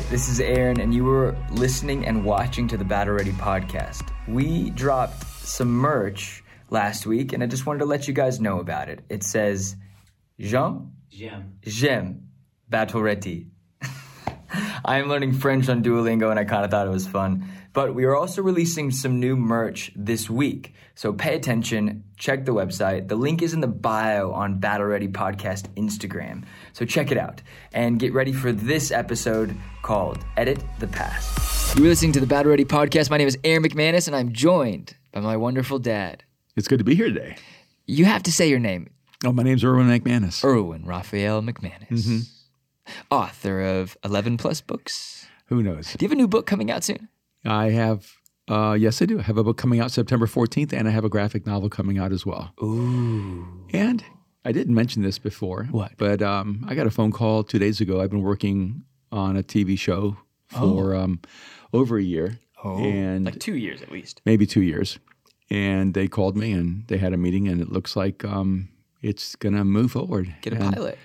Hi, this is Aaron, and you were listening and watching to the Battle Ready podcast. We dropped some merch last week, and I just wanted to let you guys know about it. It says Jean J'aime. J'aime Battle Ready. I'm learning French on Duolingo, and I kind of thought it was fun. But we are also releasing some new merch this week. So pay attention, check the website. The link is in the bio on Battle Ready Podcast Instagram. So check it out and get ready for this episode called Edit the Past. You're listening to the Battle Ready Podcast. My name is Aaron McManus, and I'm joined by my wonderful dad. It's good to be here today. You have to say your name Oh, my name's Erwin McManus. Erwin Raphael McManus, mm-hmm. author of 11 plus books. Who knows? Do you have a new book coming out soon? I have, uh, yes, I do. I have a book coming out September 14th, and I have a graphic novel coming out as well. Ooh. And I didn't mention this before. What? But um, I got a phone call two days ago. I've been working on a TV show for um, over a year, and Like two years at least. maybe two years. And they called me, and they had a meeting, and it looks like um, it's going to move forward. Get a And pilot.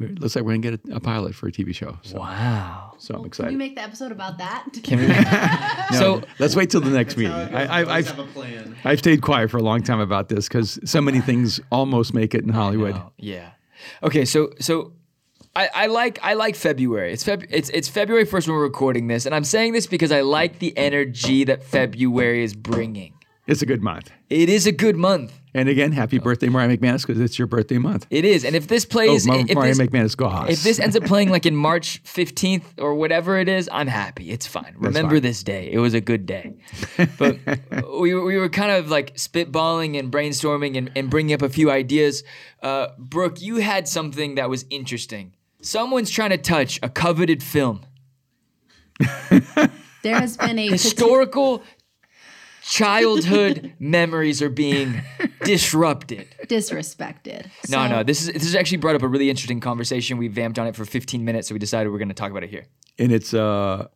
It looks like we're going to get a, a pilot for a TV show. So, Wow. so I'm excited. Can excited. we make the episode about that? Can we? No, so let's wait till the next meeting. I, I, I've, have a plan. I've stayed quiet for a long time about this because so many things almost make it in Hollywood. Yeah. Okay, so so I, I like I like February. It's Feb it's it's February first when we're recording this, and I'm saying this because I like the energy that February is bringing. It's a good month. It is a good month. And again, happy birthday, Mariah McManus, because it's your birthday month. It is, and if this Oh, plays, Mar- if Mariah this, McManus, go Haas. if this ends up playing like in March 15th or whatever it is, I'm happy. It's fine. Remember fine. this day. It was a good day. But we, were- we were kind of like spitballing and brainstorming and, and bringing up a few ideas. Uh, Brooke, you had something that was interesting. Someone's trying to touch a coveted film. There has been a Historical childhood memories are being disrupted. disrespected. No, So, no, this is this has actually brought up a really interesting conversation. We vamped on it for 15 minutes, so we decided we're going to talk about it here. and it's uh,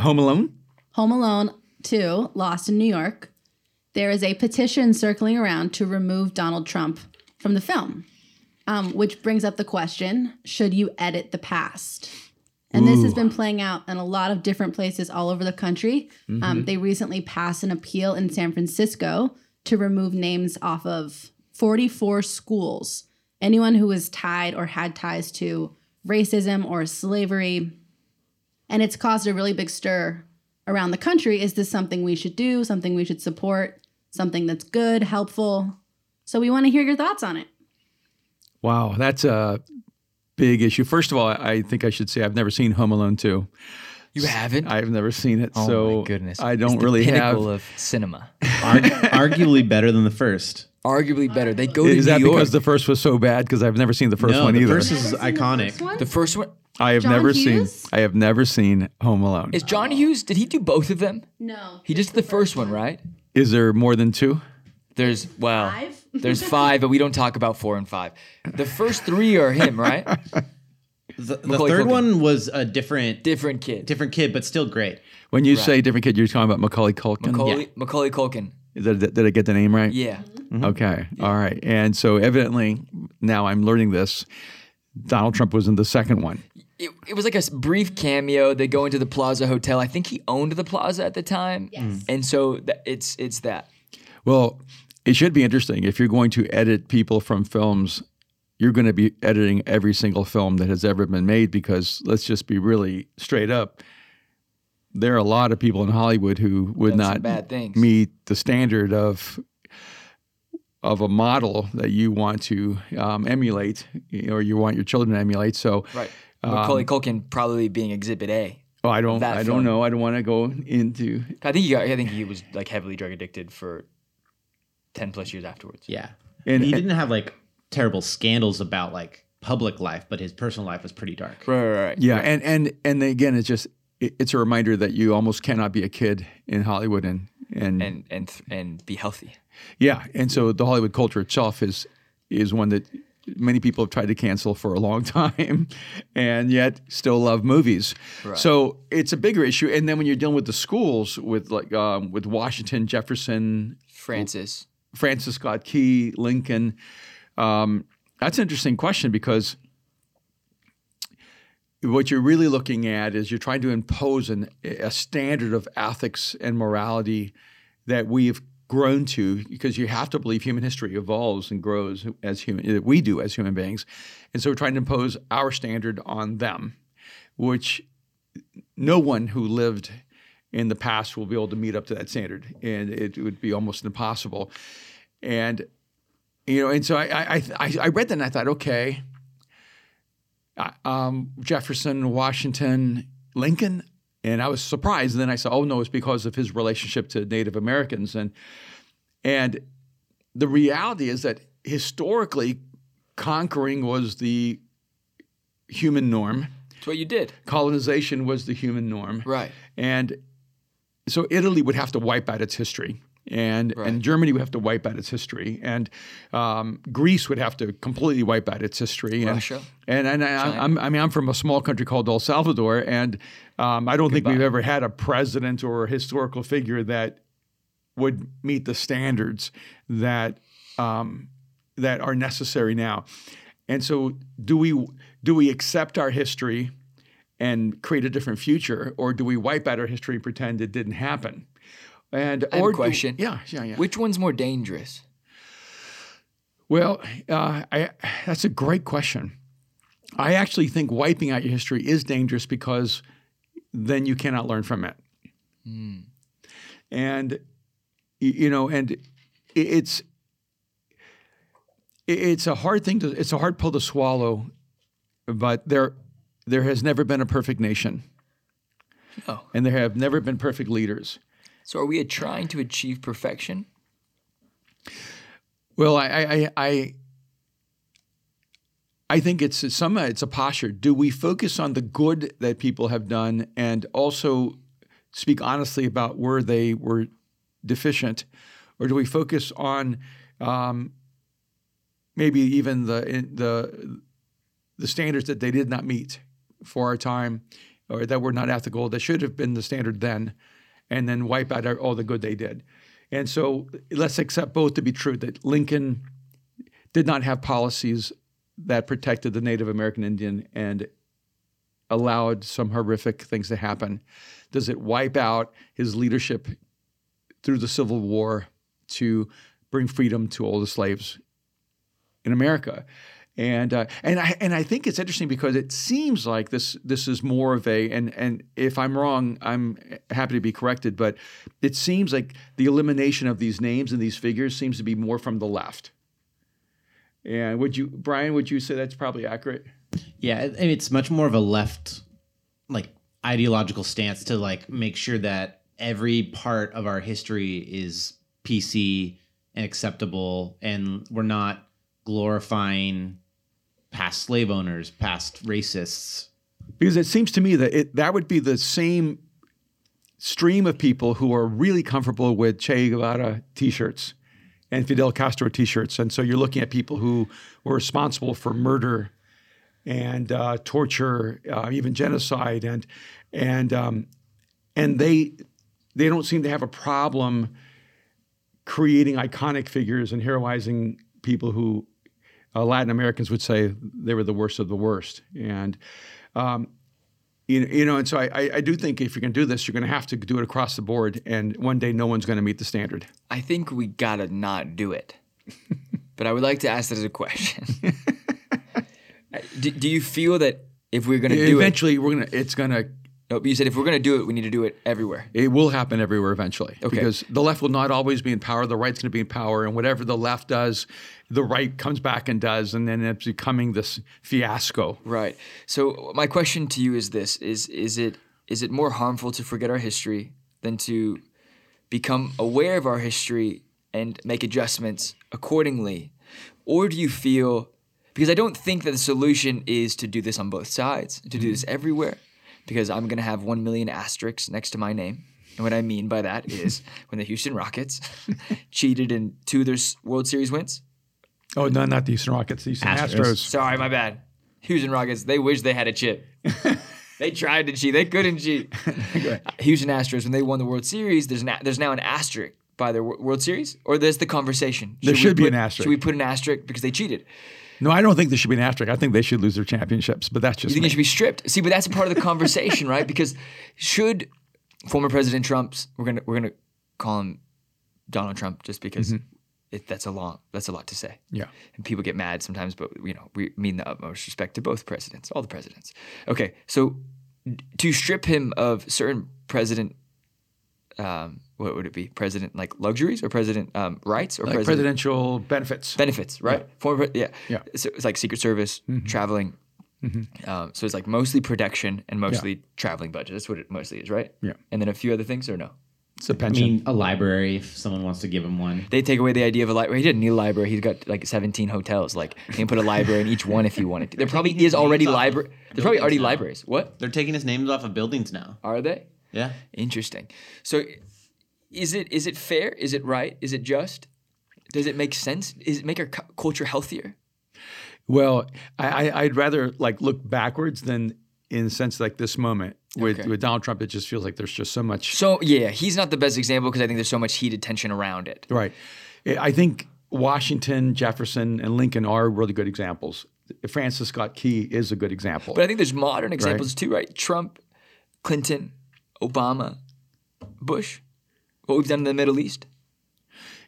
Home Alone. Home Alone 2, Lost in New York. There is a petition circling around to remove Donald Trump from the film, um, which brings up the question should you edit the past? And this has been playing out in a lot of different places all over the country. Um, they recently passed an appeal in San Francisco to remove names off of 44 schools. Anyone who was tied or had ties to racism or slavery. And it's caused a really big stir around the country. Is this something we should do? Something we should support? Something that's good, helpful? So we want to hear your thoughts on it. Wow, that's a big issue. First of all, I I think I should say I've never seen Home Alone 2. You haven't? I've never seen it, oh so my goodness! I don't the really have. pinnacle of cinema. Arguably better than the first. Arguably better. They go to Is New that York. because the first was so bad? Because I've never seen the first no, one the either. first is iconic. the first one I have John never Hughes? seen. I have never seen Home Alone. is John Hughes. Did he do both of them? No. He just did the first one, right? Is there more than two? There's well, Five? There's five, but we don't talk about four and five. The first three are him, right? The, the third Culkin. one was a different Different kid. different kid, but still great. When you say different kid, you're talking about Macaulay Culkin. Macaulay, Macaulay Culkin. Did, did, did I get the name right? Yeah. Mm-hmm. Mm-hmm. Okay. All right. And so evidently now I'm learning this. Donald Trump was in the second one. It, it was like a brief cameo. They go into the Plaza Hotel. I think he owned the Plaza at the time. Yes. And so th- it's it's that. Well, it should be interesting if you're going to edit people from films. You're going to be editing every single film that has ever been made because let's just be really straight up. There are a lot of people in Hollywood who would some not meet the standard of of a model that you want to um, emulate or you want your children to emulate. So, Right. Macaulay Culkin probably being Exhibit A. oh, I don't, I film. don't know. I don't want to go into. I think he got, I think he was like heavily drug addicted for ten plus years afterwards. Yeah. And- he didn't have like terrible scandals about like public life, but his personal life was pretty dark. Right, right, right. Yeah, and and and again, it's just it- it's a reminder that you almost cannot be a kid in Hollywood and and, And and and be healthy. yeah, and so the Hollywood culture itself is is one that many people have tried to cancel for a long time, and yet still love movies. So it's a bigger issue. And then when you're dealing with the schools, with like um, with Washington, Jefferson, Francis. Francis Scott Key, Lincoln. Um, that's an interesting question because what you're really looking at is you're trying to impose an, a standard of ethics and morality that we've grown to because you have to believe human history evolves and grows as human we do as human beings and so we're trying to impose our standard on them which no one who lived in the past will be able to meet up to that standard and it would be almost impossible and you know and so i i i, I read that and i thought okay um, Jefferson, Washington, Lincoln, and I was surprised. And then I said, "Oh no, it's because of his relationship to Native Americans." And and the reality is that historically, conquering was the human norm. It's what you did. Colonization was the human norm. Right. And so Italy would have to wipe out its history and Right. and Germany would have to wipe out its history, and um, Greece would have to completely wipe out its history. And, Russia. and and I, I'm, I mean, I'm from a small country called El Salvador, and um, I don't think we've ever had a president or a historical figure that would meet the standards that um, that are necessary now. And so, do we do we accept our history and create a different future, or do we wipe out our history and pretend it didn't happen? And I have or a do- question. yeah, yeah, yeah. Which one's more dangerous? Well, uh, I, that's a great question. I actually think wiping out your history is dangerous because then you cannot learn from it. And you know, and it's it's a hard thing to it's a hard pill to swallow, but there there has never been a perfect nation, Oh. and there have never been perfect leaders. So are we trying to achieve perfection? Well, I, I, I, I, I think it's some it's a posture. Do we focus on the good that people have done and also speak honestly about where they were deficient, or do we focus on um, maybe even the the the standards that they did not meet for our time, or that were not ethical, that should have been the standard then, and then wipe out all the good they did. And so let's accept both to be true that Lincoln did not have policies that protected the Native American Indian and allowed some horrific things to happen. Does it wipe out his leadership through the Civil War to bring freedom to all the slaves in America? And uh, and I and I think it's interesting because it seems like this this is more of a and and if I'm wrong, I'm happy to be corrected. But it seems like the elimination of these names and these figures seems to be more from the left. And would you, Brian? Would you say that's probably accurate? Yeah, it's much more of a left, like ideological stance to like make sure that every part of our history is PC and acceptable, and we're not glorifying past slave owners, past racists. Because it seems to me that it that would be the same stream of people who are really comfortable with Che Guevara T-shirts and Fidel Castro T-shirts, and so you're looking at people who were responsible for murder and uh, torture, uh, even genocide, and and um, and they they don't seem to have a problem creating iconic figures and heroizing people who uh, Latin Americans would say they were the worst of the worst. And um, you, know- you know, and so I, I, do think if you're going to do this, you're going to have to do it across the board, and one day no one's going to meet the standard. I think we gotta not do it. but I would like to ask that as a question. do, do you feel that if we're gonna do it, eventually, we're gonna it's gonna it, no, but you said if we're gonna do it, we need to do it everywhere. it will happen everywhere eventually Okay. because the left will not always be in power. The right's going to be in power, and whatever the left does, the right comes back and does, and then it's becoming this fiasco. Right. So my question to you is this: is is it is it more harmful to forget our history than to become aware of our history and make adjustments accordingly? Or do you feel because I don't think that the solution is to do this on both sides, to do mm-hmm. this everywhere, because I'm gonna have one million asterisks next to my name. And what I mean by that is when the Houston Rockets cheated in two of their World Series wins, Oh no, not the Houston Rockets, the Houston Astros. Astros. Sorry, my bad. Houston Rockets, they wish they had a chip. they tried to cheat. They couldn't cheat. Houston Astros, when they won the World Series, there's, an, there's now an asterisk by their World Series? Or there's the conversation? There we should be put- an asterisk. Should we put an asterisk because they cheated? No, I don't think there should be an asterisk. I think they should lose their championships, but that's You just think me. it should be stripped? See, but that's a part of the conversation, right? Because should former President Trump's we're gonna we're gonna call him Donald Trump just because Mm-hmm. it, that's a long that's a lot to say. yeah. and people get mad sometimes, but you know we mean the utmost respect to both presidents, all the presidents. Okay, so to strip him of certain president, um, what would it be? President like luxuries or president um, rights or Like president presidential benefits. benefits, right? Former, yeah, Yeah. Mm-hmm. So it's like Secret Service, traveling. Um, so it's like mostly protection and mostly traveling budget. That's what it mostly is, right? Yeah. And then a few other things, or no? It's a pension. mean, a library if someone wants to give him one. They take away the idea of a library. He didn't need a library. He's got like 17 hotels. Like he can put a library in each one if he wanted to. There probably is already library. There's probably already now. libraries. What They're taking his names off of buildings now. are they? Yeah. Interesting. So, is it is it fair? Is it right? Is it just? Does it make sense? Is it make our cu- culture healthier? Well, I, I, I'd rather like look backwards than in a sense like this moment with, Okay. with Donald Trump. It just feels like there's just so much. So yeah, he's not the best example because I think there's so much heated tension around it. Right. Eh, I think Washington, Jefferson, and Lincoln are really good examples. Francis Scott Key is a good example. But I think there's modern examples too, right? Trump, Clinton, Obama, Bush. What we've done in the Middle East.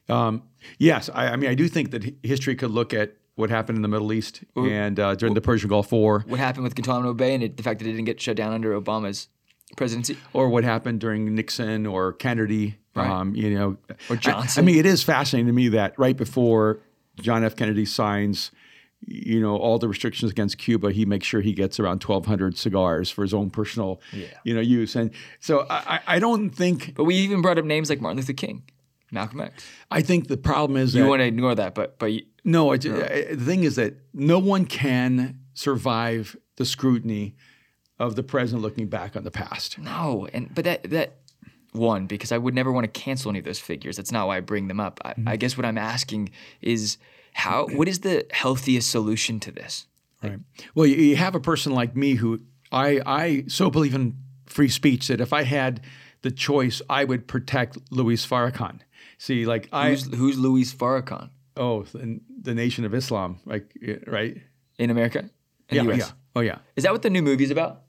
Um, yes, I, I mean, I do think that history could look at what happened in the Middle East and uh, during the Persian Gulf War, What happened with Guantanamo Bay and it, the fact that it didn't get shut down under Obama's presidency. or what happened during Nixon or Kennedy. Right. Um, you know, Or I- Johnson. I, mean, it is fascinating to me that right before John F. Kennedy signs, you know, all the restrictions against Cuba, he makes sure he gets around 1,200 cigars for his own personal, you know, use. And so I, I don't think But we even brought up names like Martin Luther King, Malcolm X. I think the problem is You want to ignore that, but but you, No, I, I- the thing is that no one can survive the scrutiny of the president looking back on the past. no, and but that that one because I would never want to cancel any of those figures. That's not why I bring them up. I, mm-hmm. I guess what I'm asking is how what is the healthiest solution to this? Right. Well, you, you have a person like me who I I so believe in free speech that if I had the choice, I would protect Louis Farrakhan. See, like I Who's who's Louis Farrakhan oh the, the Nation of Islam, like right? in America? In Yeah, the US? yeah, oh yeah. Is that what the new movie's about?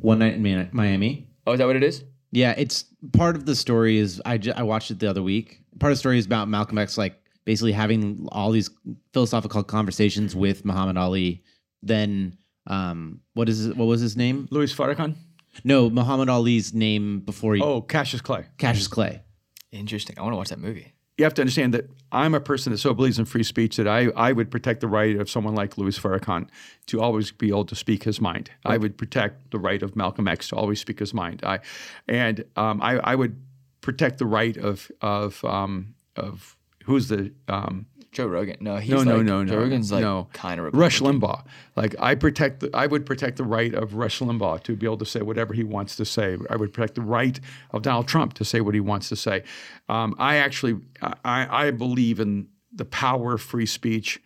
One night in Miami. Oh, is that what it is? Yeah, it's part of the story is I, ju- I watched it the other week. Part of the story is about Malcolm X like basically having all these philosophical conversations with Muhammad Ali. Then um what is his, what was his name? Louis Farrakhan. No, Muhammad Ali's name before he Oh, Cassius Clay. Cassius Clay. Interesting. I want to watch that movie. you have to understand that I'm a person that so believes in free speech that I, I would protect the right of someone like Louis Farrakhan to always be able to speak his mind. I would protect the right of Malcolm X to always speak his mind. I, and um, I, I would protect the right of of um, of who's the um, Joe Rogan. No, he's no like, no no no Joe Rogan's like no kind of Rush Limbaugh. Like I protect the, I would protect the right of Rush Limbaugh to be able to say whatever he wants to say. I would protect the right of Donald Trump to say what he wants to say. Um, I actually I, I believe in the power of free speech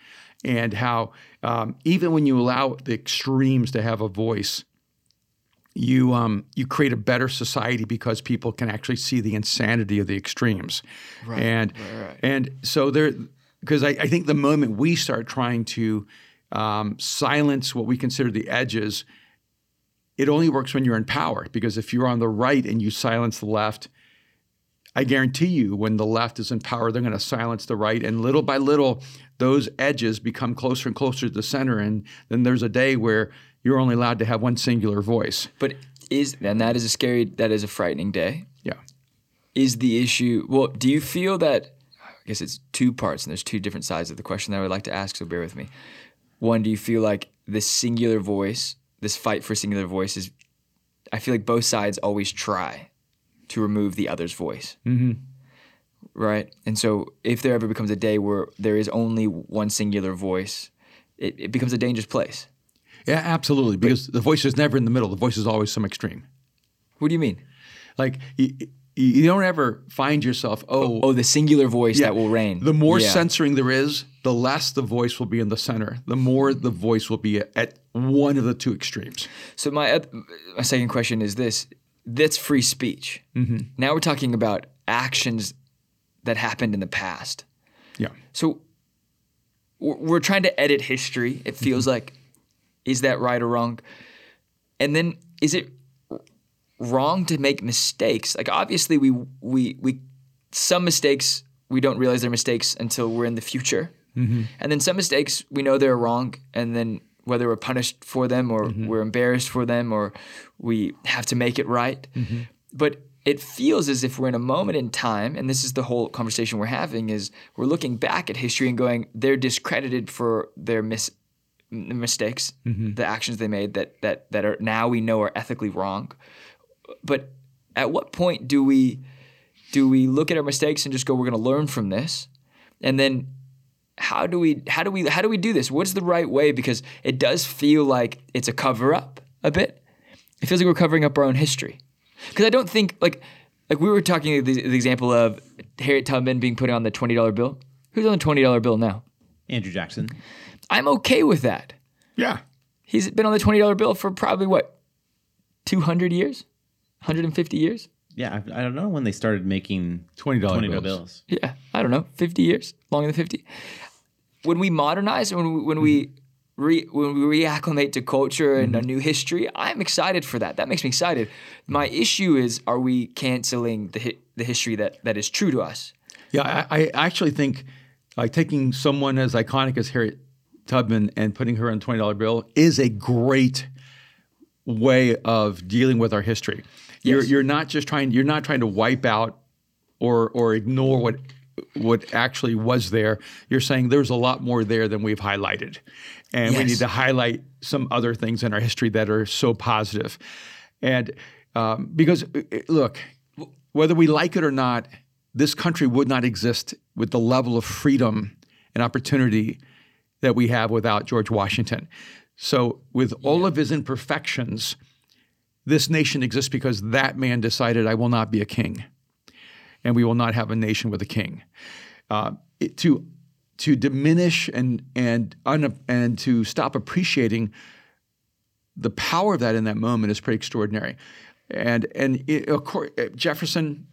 and how um, even when you allow the extremes to have a voice, you um, you create a better society because people can actually see the insanity of the extremes, right, and and so there because I, I think the moment we start trying to um, silence what we consider the edges, it only works when you're in power. Because if you're on the right and you silence the left, I guarantee you, when the left is in power, they're going to silence the right, and little by little, those edges become closer and closer to the center, and then there's a day where you're only allowed to have one singular voice. But is and that is a scary that is a frightening day. Yeah. Is the issue well, do you feel that I guess it's two parts and there's two different sides of the question that I would like to ask, so bear with me. One, do you feel like this singular voice, this fight for singular voice is I feel like both sides always try to remove the other's voice. Mm-hmm. Right? And so if there ever becomes a day where there is only one singular voice, it, it becomes a dangerous place. Yeah, absolutely. Because the voice is never in the middle. The voice is always some extreme. What do you mean? Like you, you don't ever find yourself, oh, Oh, the singular voice yeah, that will reign. The more Yeah. censoring there is, the less the voice will be in the center. The more the voice will be at one of the two extremes. So my my second question is this: That's free speech. Mm-hmm. Now we're talking about actions that happened in the past. Yeah. So we're trying to edit history. It mm-hmm. feels like, is that right or wrong? And then is it wrong to make mistakes? Like obviously we we we some mistakes we don't realize they're mistakes until we're in the future, mm-hmm. and then some mistakes we know they're wrong, and then whether we're punished for them or mm-hmm. we're embarrassed for them or we have to make it right, but it feels as if we're in a moment in time, and this is the whole conversation we're having, is we're looking back at history and going, they're discredited for their mis- mistakes, mm-hmm. the actions they made that that that are now we know are ethically wrong. But at what point do we do we look at our mistakes and just go, we're going to learn from this, and then how do we how do we how do we do this? What's the right way? Because it does feel like it's a cover up a bit. It feels like we're covering up our own history. Because I don't think like like we were talking the, the example of Harriet Tubman being put on the twenty dollar bill. Who's on the twenty dollar bill now? Andrew Jackson. I'm okay with that. Yeah. He's been on the twenty dollar bill for probably what, two hundred years, hundred and fifty years. Yeah, I, I don't know when they started making $20 $20 bills. bills. Yeah, I don't know, fifty years, longer than fifty. When we modernize, when we, when we mm-hmm. Re, when we reacclimate to culture and a mm-hmm. new history, I'm excited for that. That makes me excited. My issue is, are we canceling the hi- the history that that is true to us? Yeah, I, I actually think like taking someone as iconic as Harriet Tubman and putting her on a twenty dollar bill is a great way of dealing with our history. You're you're not just trying you're not trying to wipe out or or ignore what what actually was there. You're saying there's a lot more there than we've highlighted. And we need to highlight some other things in our history that are so positive. And um, because uh, uh, look, whether we like it or not, this country would not exist with the level of freedom and opportunity that we have without George Washington. So, with all of his imperfections, this nation exists because that man decided, I will not be a king, and we will not have a nation with a king. Uh, it- to to diminish and and un, and to stop appreciating the power of that in that moment is pretty extraordinary. And and it, of course, Jefferson,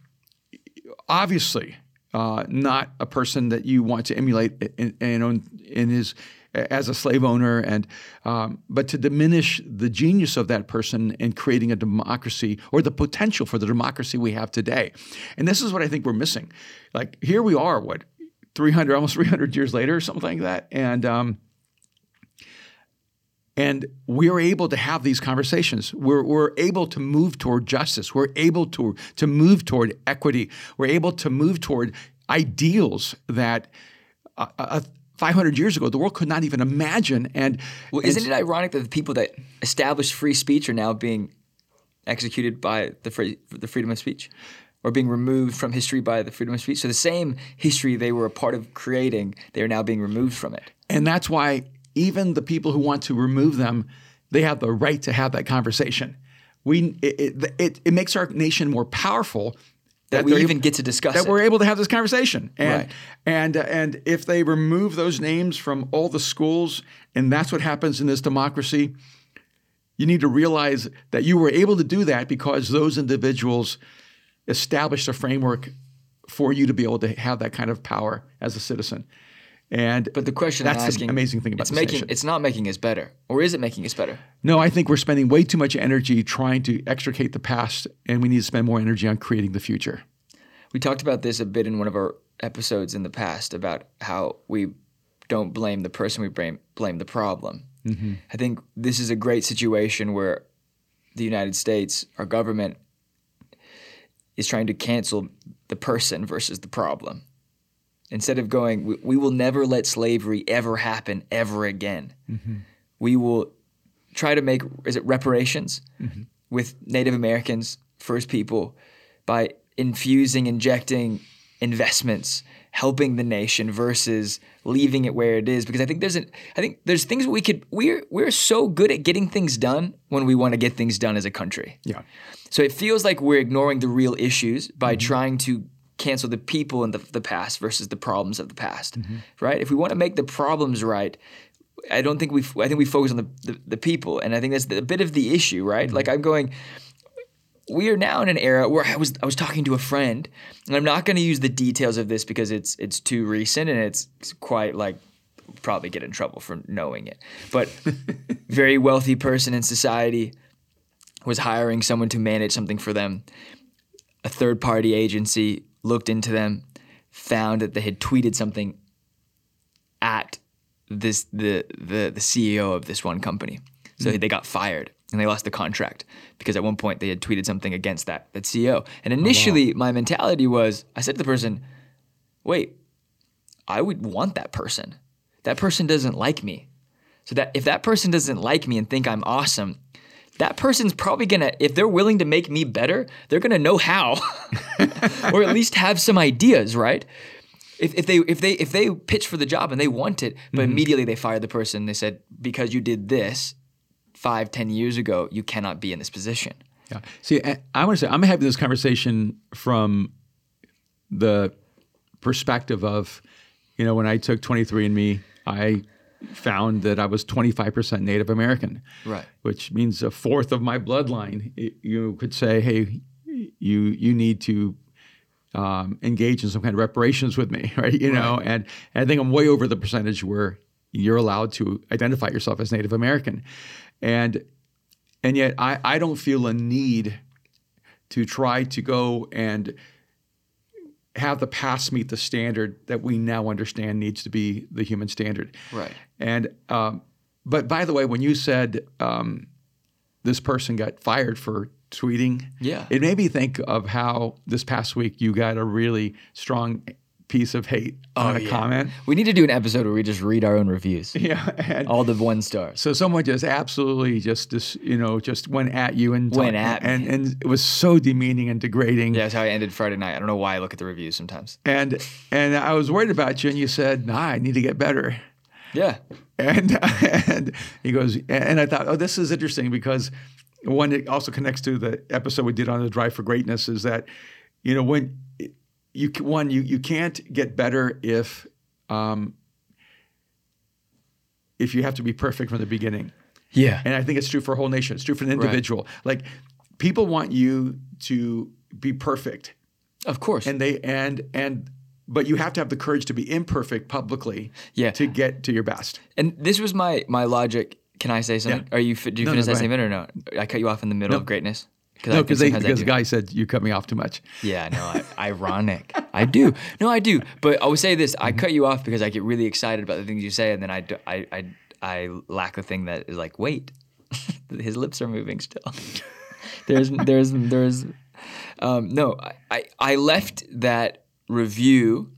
obviously, uh, not a person that you want to emulate in, in, in his as a slave owner, and um, but to diminish the genius of that person in creating a democracy or the potential for the democracy we have today. And this is what I think we're missing. Like here we are, what 300, almost 300 years later, or something like that, and. Um, and we're able to have these conversations. We're, we're able to move toward justice. We're able to, to move toward equity. We're able to move toward ideals that uh, uh, 500 years ago the world could not even imagine. And Well, isn't it ironic that the people that established free speech are now being executed by the free, the freedom of speech, or being removed from history by the freedom of speech? So the same history they were a part of creating, they are now being removed from it. And that's why even the people who want to remove them, they have the right to have that conversation. We it, it, it, it makes our nation more powerful That we even able- get to discuss that it. we're able to have this conversation. And Right. and uh, and if they remove those names from all the schools, and that's what happens in this democracy, you need to realize that you were able to do that because those individuals established a framework for you to be able to have that kind of power as a citizen. And But the question that's asking, the amazing thing about it's this making nation. it's not making us better, or is it making us better? No, I think we're spending way too much energy trying to extricate the past, and we need to spend more energy on creating the future. We talked about this a bit in one of our episodes in the past about how we don't blame the person, we blame blame the problem. Mm-hmm. I think this is a great situation where the United States, our government, is trying to cancel the person versus the problem. Instead of going, we, we will never let slavery ever happen ever again. Mm-hmm. We will try to make is it reparations mm-hmm. with Native Americans, First People, by infusing, injecting investments, helping the nation versus leaving it where it is. Because I think there's an I think there's things we could we're we're so good at getting things done when we want to get things done as a country. Yeah. So it feels like we're ignoring the real issues by mm-hmm. trying to cancel the people in the, the past versus the problems of the past, mm-hmm. right? If we want to make the problems right, I don't think we. I think we focus on the, the, the people, and I think that's the, a bit of the issue, right? Mm-hmm. Like I'm going. We are now in an era where I was I was talking to a friend, and I'm not going to use the details of this because it's it's too recent and it's quite like probably get in trouble for knowing it. But very wealthy person in society was hiring someone to manage something for them. A third party agency looked into them, found that they had tweeted something at this the the the CEO of this one company. So hmm. they got fired and they lost the contract because at one point they had tweeted something against that that CEO. And oh, initially my mentality was I said to the person, "Wait, I would want that person. That person doesn't like me. So that if that person doesn't like me and think I'm awesome, that person's probably gonna, if they're willing to make me better, they're gonna know how, or at least have some ideas, right? If, if they if they if they pitch for the job and they want it, but mm-hmm. immediately they fired the person, they said because you did this five ten years ago, you cannot be in this position. Yeah. See, I, I want to say I'm having this conversation from the perspective of, you know, when I took 23andMe, I found that I was 25% Native American, Right. which means a fourth of my bloodline. It- you could say, hey, you you need to um, engage in some kind of reparations with me, right? You know, and, and I think I'm way over the percentage where you're allowed to identify yourself as Native American, and and yet I, I don't feel a need to try to go and have the past meet the standard that we now understand needs to be the human standard. Right. And um, but by the way, when you said um, this person got fired for tweeting, Yeah. it made me think of how this past week you got a really strong piece of hate on oh, a Oh, yeah. comment. We need to do an episode where we just read our own reviews, Yeah, and all the one stars. so someone just absolutely just this you know just went at you and Went at me. and and it was so demeaning and degrading. Yeah, that's how I ended Friday night. I don't know why I look at the reviews sometimes. And and I was worried about you, and you said, "Nah, I need to get better." Yeah. And and he goes, and I thought, oh, this is interesting because one it also connects to the episode we did on the Drive for Greatness is that, you know, when you one you you can't get better if um, if you have to be perfect from the beginning. Yeah. And I think it's true for a whole nation. It's true for an individual. Like people want you to be perfect Of course. and they and and but you have to have the courage to be imperfect publicly Yeah. to get to your best. And this was my my logic. Can I say something? Are you do you No, no, finish go that ahead. statement or no? I cut you off in the middle of greatness. I No, because sometimes I because the guy said you cut me off too much. Yeah, no, I, ironic. I do. No, I do. But I would say this: I cut you off because I get really excited about the things you say, and then I, do, I, I, I lack the thing that is like, wait, his lips are moving still. there's, there's, there's. Um, no, I, I, I left that review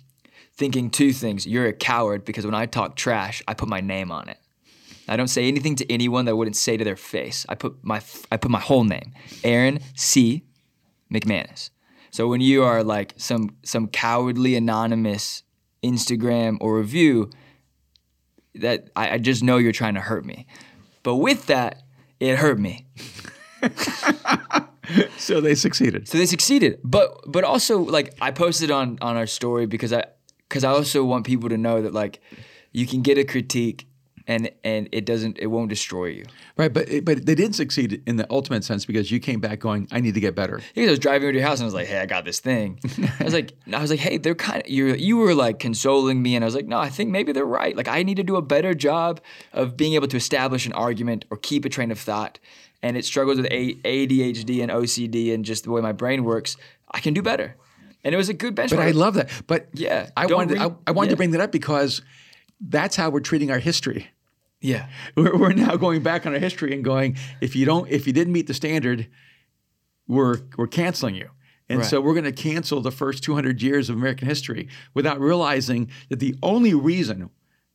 thinking two things. You're a coward because when I talk trash, I put my name on it. I don't say anything to anyone that I wouldn't say to their face. I put my I put my whole name, Aaron C. McManus. So when you are like some some cowardly anonymous Instagram or review, that I, I just know you're trying to hurt me. But with that, it hurt me. So they succeeded. So they succeeded. But but also like I posted on on our story because I because I also want people to know that like you can get a critique and and it doesn't it won't destroy you. Right, but but they did succeed in the ultimate sense because you came back going, I need to get better. Because I was driving over to your house and I was like, "Hey, I got this thing." I was like, "I was like, hey, they're kind of you. You were like consoling me, and I was like, no, I think maybe they're right. Like, I need to do a better job of being able to establish an argument or keep a train of thought. And it struggles with ADHD and OCD and just the way my brain works. I can do better, and it was a good benchmark. But I love that. But Yeah, I wanted I, I wanted yeah. to bring that up because that's how we're treating our history. Yeah, We're, we're now going back on our history and going, if you don't, if you didn't meet the standard, we're we're canceling you. And Right. so we're going to cancel the first 200 years of American history without realizing that the only reason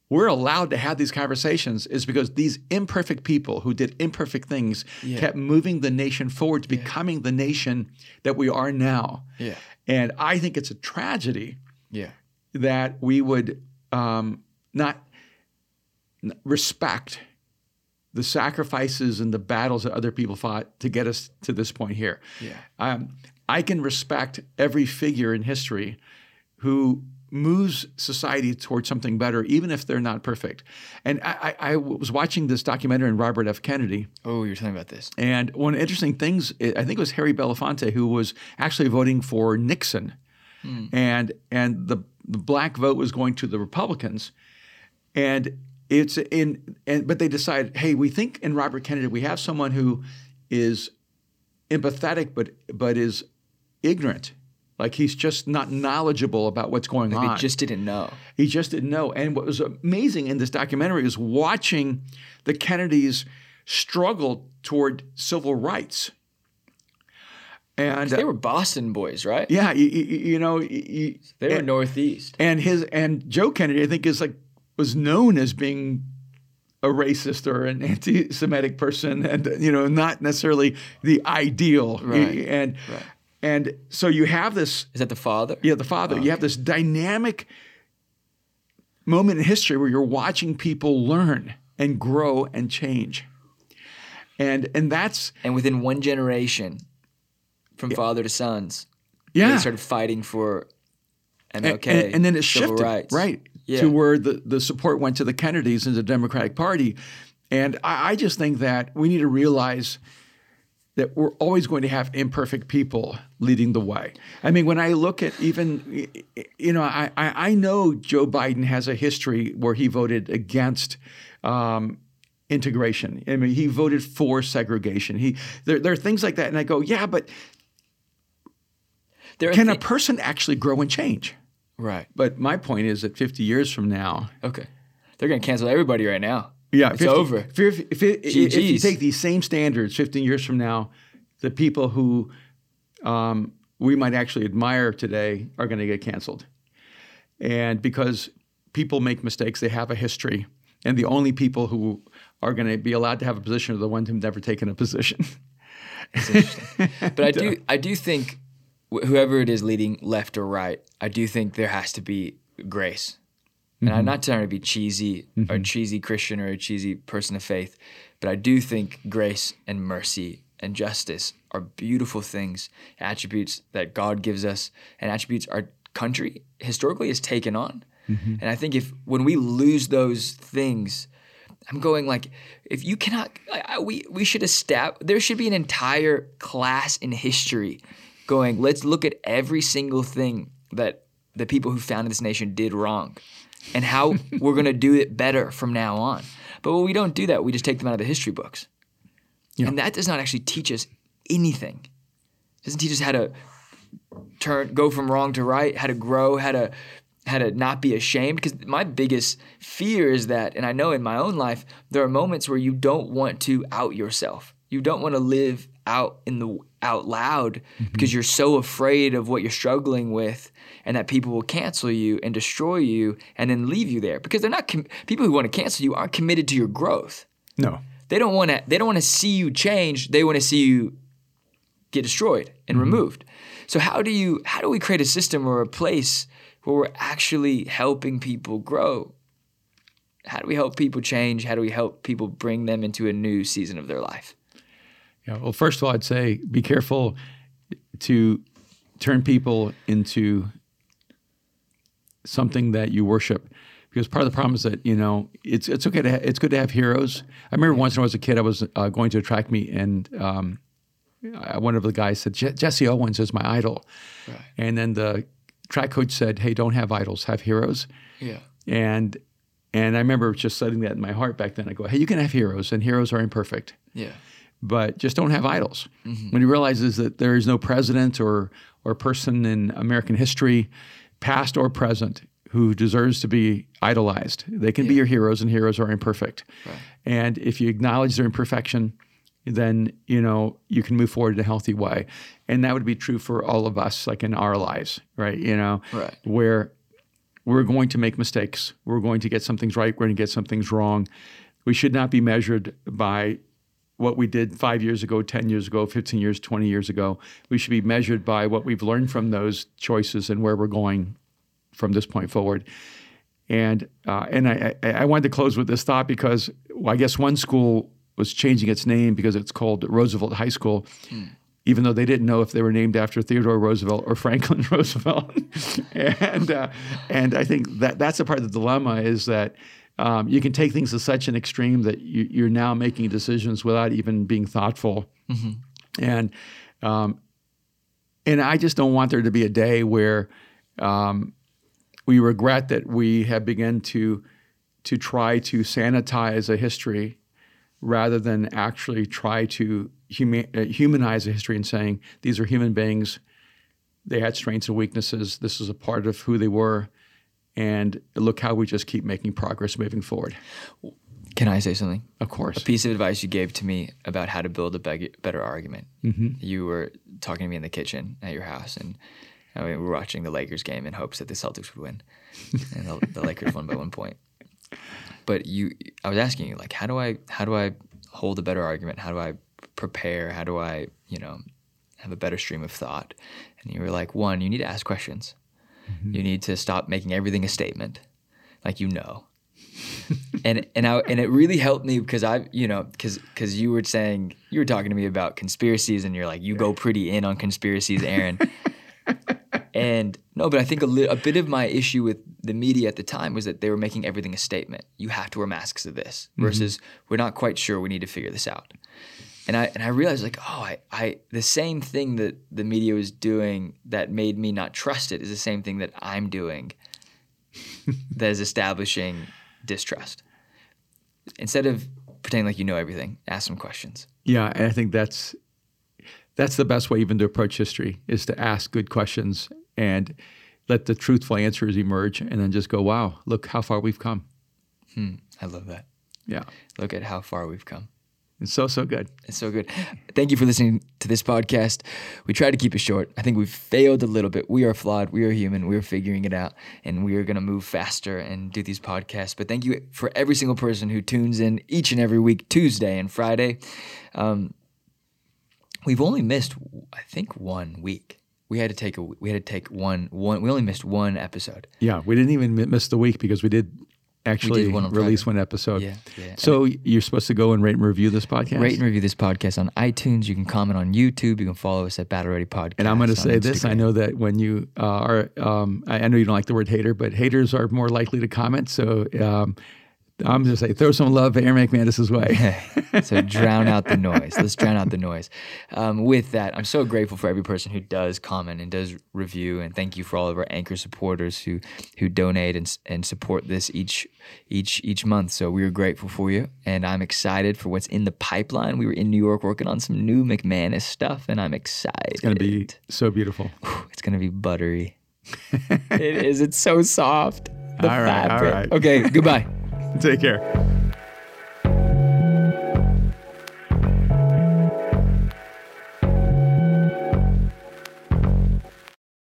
we're allowed to have these conversations is because these imperfect people who did imperfect things kept moving the nation forward to becoming the nation that we are now. Yeah. And I think it's a tragedy yeah, that we would um, not respect the sacrifices and the battles that other people fought to get us to this point here. Yeah. Um, I can respect every figure in history who moves society towards something better, even if they're not perfect. And I, I, I was watching this documentary on Robert F. Kennedy, Oh, you're talking about this. and one of the interesting things, I think it was Harry Belafonte who was actually voting for Nixon, and and the the black vote was going to the Republicans, and it's in and but they decide, hey, we think in Robert Kennedy we have someone who is empathetic but but is ignorant. Like he's just not knowledgeable about what's going They on. He just didn't know. He just didn't know. And what was amazing in this documentary is watching the Kennedys struggle toward civil rights. And They were Boston boys, right? yeah, you, you, you know, you, They were and, Northeast. and his and Joe Kennedy, I think, is like was known as being a racist or an anti-Semitic person, and you know, not necessarily the ideal. Right. And Right. and so you have this Is that the father? yeah, the father. You oh, have this dynamic moment in history where you're watching people learn and grow and change. And and that's And within one generation, from father to sons, yeah. they started fighting for And- MLK. and, and then it civil shifted rights. right Yeah. to where the, the support went to the Kennedys and the Democratic Party. And I, I just think that we need to realize that we're always going to have imperfect people leading the way. I mean, when I look at even, you know, I, I know Joe Biden has a history where he voted against um, integration. I mean, he voted for segregation. He there, there are things like that, and I go, yeah, but There can a person actually grow and change? Right. But my point is that 50 years from now, Okay. They're going to cancel everybody right now. yeah, It's 50 over. If, if, if, if, if you take these same standards 15 years from now, the people who um, we might actually admire today are going to get canceled. And because people make mistakes, they have a history. And the only people who are going to be allowed to have a position are the ones who've never taken a position. But I do, I do think wh- whoever it is leading left or right, I do think there has to be grace. And Mm-hmm. I'm not trying to be cheesy or cheesy Christian or a cheesy person of faith, but I do think grace and mercy and justice are beautiful things, attributes that God gives us, and attributes our country historically has taken on. Mm-hmm. And I think if when we lose those things, I'm going like, if you cannot, I, I, we we should establish. There should be an entire class in history going. Let's look at every single thing that the people who founded this nation did wrong, and how we're going to do it better from now on. But when we don't do that, we just take them out of the history books, and that does not actually teach us anything. It doesn't teach us how to turn, go from wrong to right, how to grow, how to how to not be ashamed because my biggest fear is that and i know in my own life there are moments where you don't want to out yourself you don't want to live out in the out loud mm-hmm. because you're so afraid of what you're struggling with and that people will cancel you and destroy you and then leave you there because they're not com- people who want to cancel you aren't committed to your growth. No. they don't want to they don't want to see you change they want to see you get destroyed and mm-hmm. removed. So how do you how do we create a system or a place where we're actually helping people grow? How do we help people change? How do we help people bring them into a new season of their life Yeah. Well, first of all, I'd say be careful to turn people into something that you worship, because part of the problem is that you know it's it's okay to ha- it's good to have heroes. I remember once when I was a kid, I was uh, going to a track meet, and um, I- one of the guys said "Je- Jesse Owens is my idol, right. and then the track coach said, "Hey, don't have idols, have heroes." yeah And and I remember just setting that in my heart back then. I go, "Hey, you can have heroes, and heroes are imperfect." yeah but just don't have idols. Mm-hmm. When he realizes that there is no president or or person in American history, past or present, who deserves to be idolized. They can be your heroes, and heroes are imperfect. And if you acknowledge their imperfection, then you know you can move forward in a healthy way. And that would be true for all of us, like in our lives, right? You know, Right. where we're going to make mistakes. We're going to get some things right. We're going to get some things wrong. We should not be measured by what we did five years ago, 10 years ago, 15 years, 20 years ago. We should be measured by what we've learned from those choices and where we're going from this point forward. And uh, and I, I, I wanted to close with this thought because well, I guess one school was changing its name because it's called Roosevelt High School, even though they didn't know if they were named after Theodore Roosevelt or Franklin Roosevelt. and uh, and I think that that's a part of the dilemma is that um, you can take things to such an extreme that you, you're now making decisions without even being thoughtful. And um, and I just don't want there to be a day where um, we regret that we have begun to to try to sanitize a history rather than actually try to uh, humanize a history and saying these are human beings. They had strengths and weaknesses. This is a part of who they were. And look how we just keep making progress moving forward. Can I say something? Of course. A piece of advice you gave to me about how to build a beg- better argument. Mm-hmm. You were talking to me in the kitchen at your house, and I mean, we were watching the Lakers game in hopes that the Celtics would win, and the, the Lakers won by one point. But you, I was asking you, like, how do I, how do I hold a better argument? How do I prepare? How do I, you know, have a better stream of thought? And you were like, one, you need to ask questions. Mm-hmm. You need to stop making everything a statement, like you know. and and I and it really helped me because I you know because because you were saying you were talking to me about conspiracies and you're like you go pretty in on conspiracies, Aaron. and no, but I think a, li- a bit of my issue with the media at the time was that they were making everything a statement. You have to wear masks of this versus mm-hmm. we're not quite sure. We need to figure this out. And I and I realized like oh I, I the same thing that the media was doing that made me not trust it is the same thing that I'm doing that is establishing distrust. Instead of pretending like you know everything, ask some questions. Yeah, and I think that's that's the best way even to approach history is to ask good questions and let the truthful answers emerge and then just go, wow, look how far we've come. Hmm, I love that. Yeah. Look at how far we've come. It's so, so good. It's so good. Thank you for listening to this podcast. We tried to keep it short. I think we failed a little bit. We are flawed. We are human. We are figuring it out. And we are going to move faster and do these podcasts. But thank you for every single person who tunes in each and every week, Tuesday and Friday. Um, we've only missed, I think, one week. We had to take a we had to take one one. We only missed one episode. Yeah, we didn't even miss the week because we did actually one release one episode. Yeah, yeah. So you're supposed to go and rate and review this podcast. Rate and review this podcast on iTunes. You can comment on YouTube. You can follow us at Battle Ready Podcast. And I'm going to say Instagram. this: I know that when you uh, are, um, I, I, know you don't like the word hater, but haters are more likely to comment. So um, I'm just say throw some love for Aaron McManus's way. so drown out the noise. Let's drown out the noise. Um, with that, I'm so grateful for every person who does comment and does review, and thank you for all of our anchor supporters who who donate and and support this each each each month. So we are grateful for you, and I'm excited for what's in the pipeline. We were in New York working on some new McManus stuff, and I'm excited. It's gonna be so beautiful. It's gonna be buttery. it is. It's so soft. The all right. fabric. All right. Okay. Goodbye. Take care.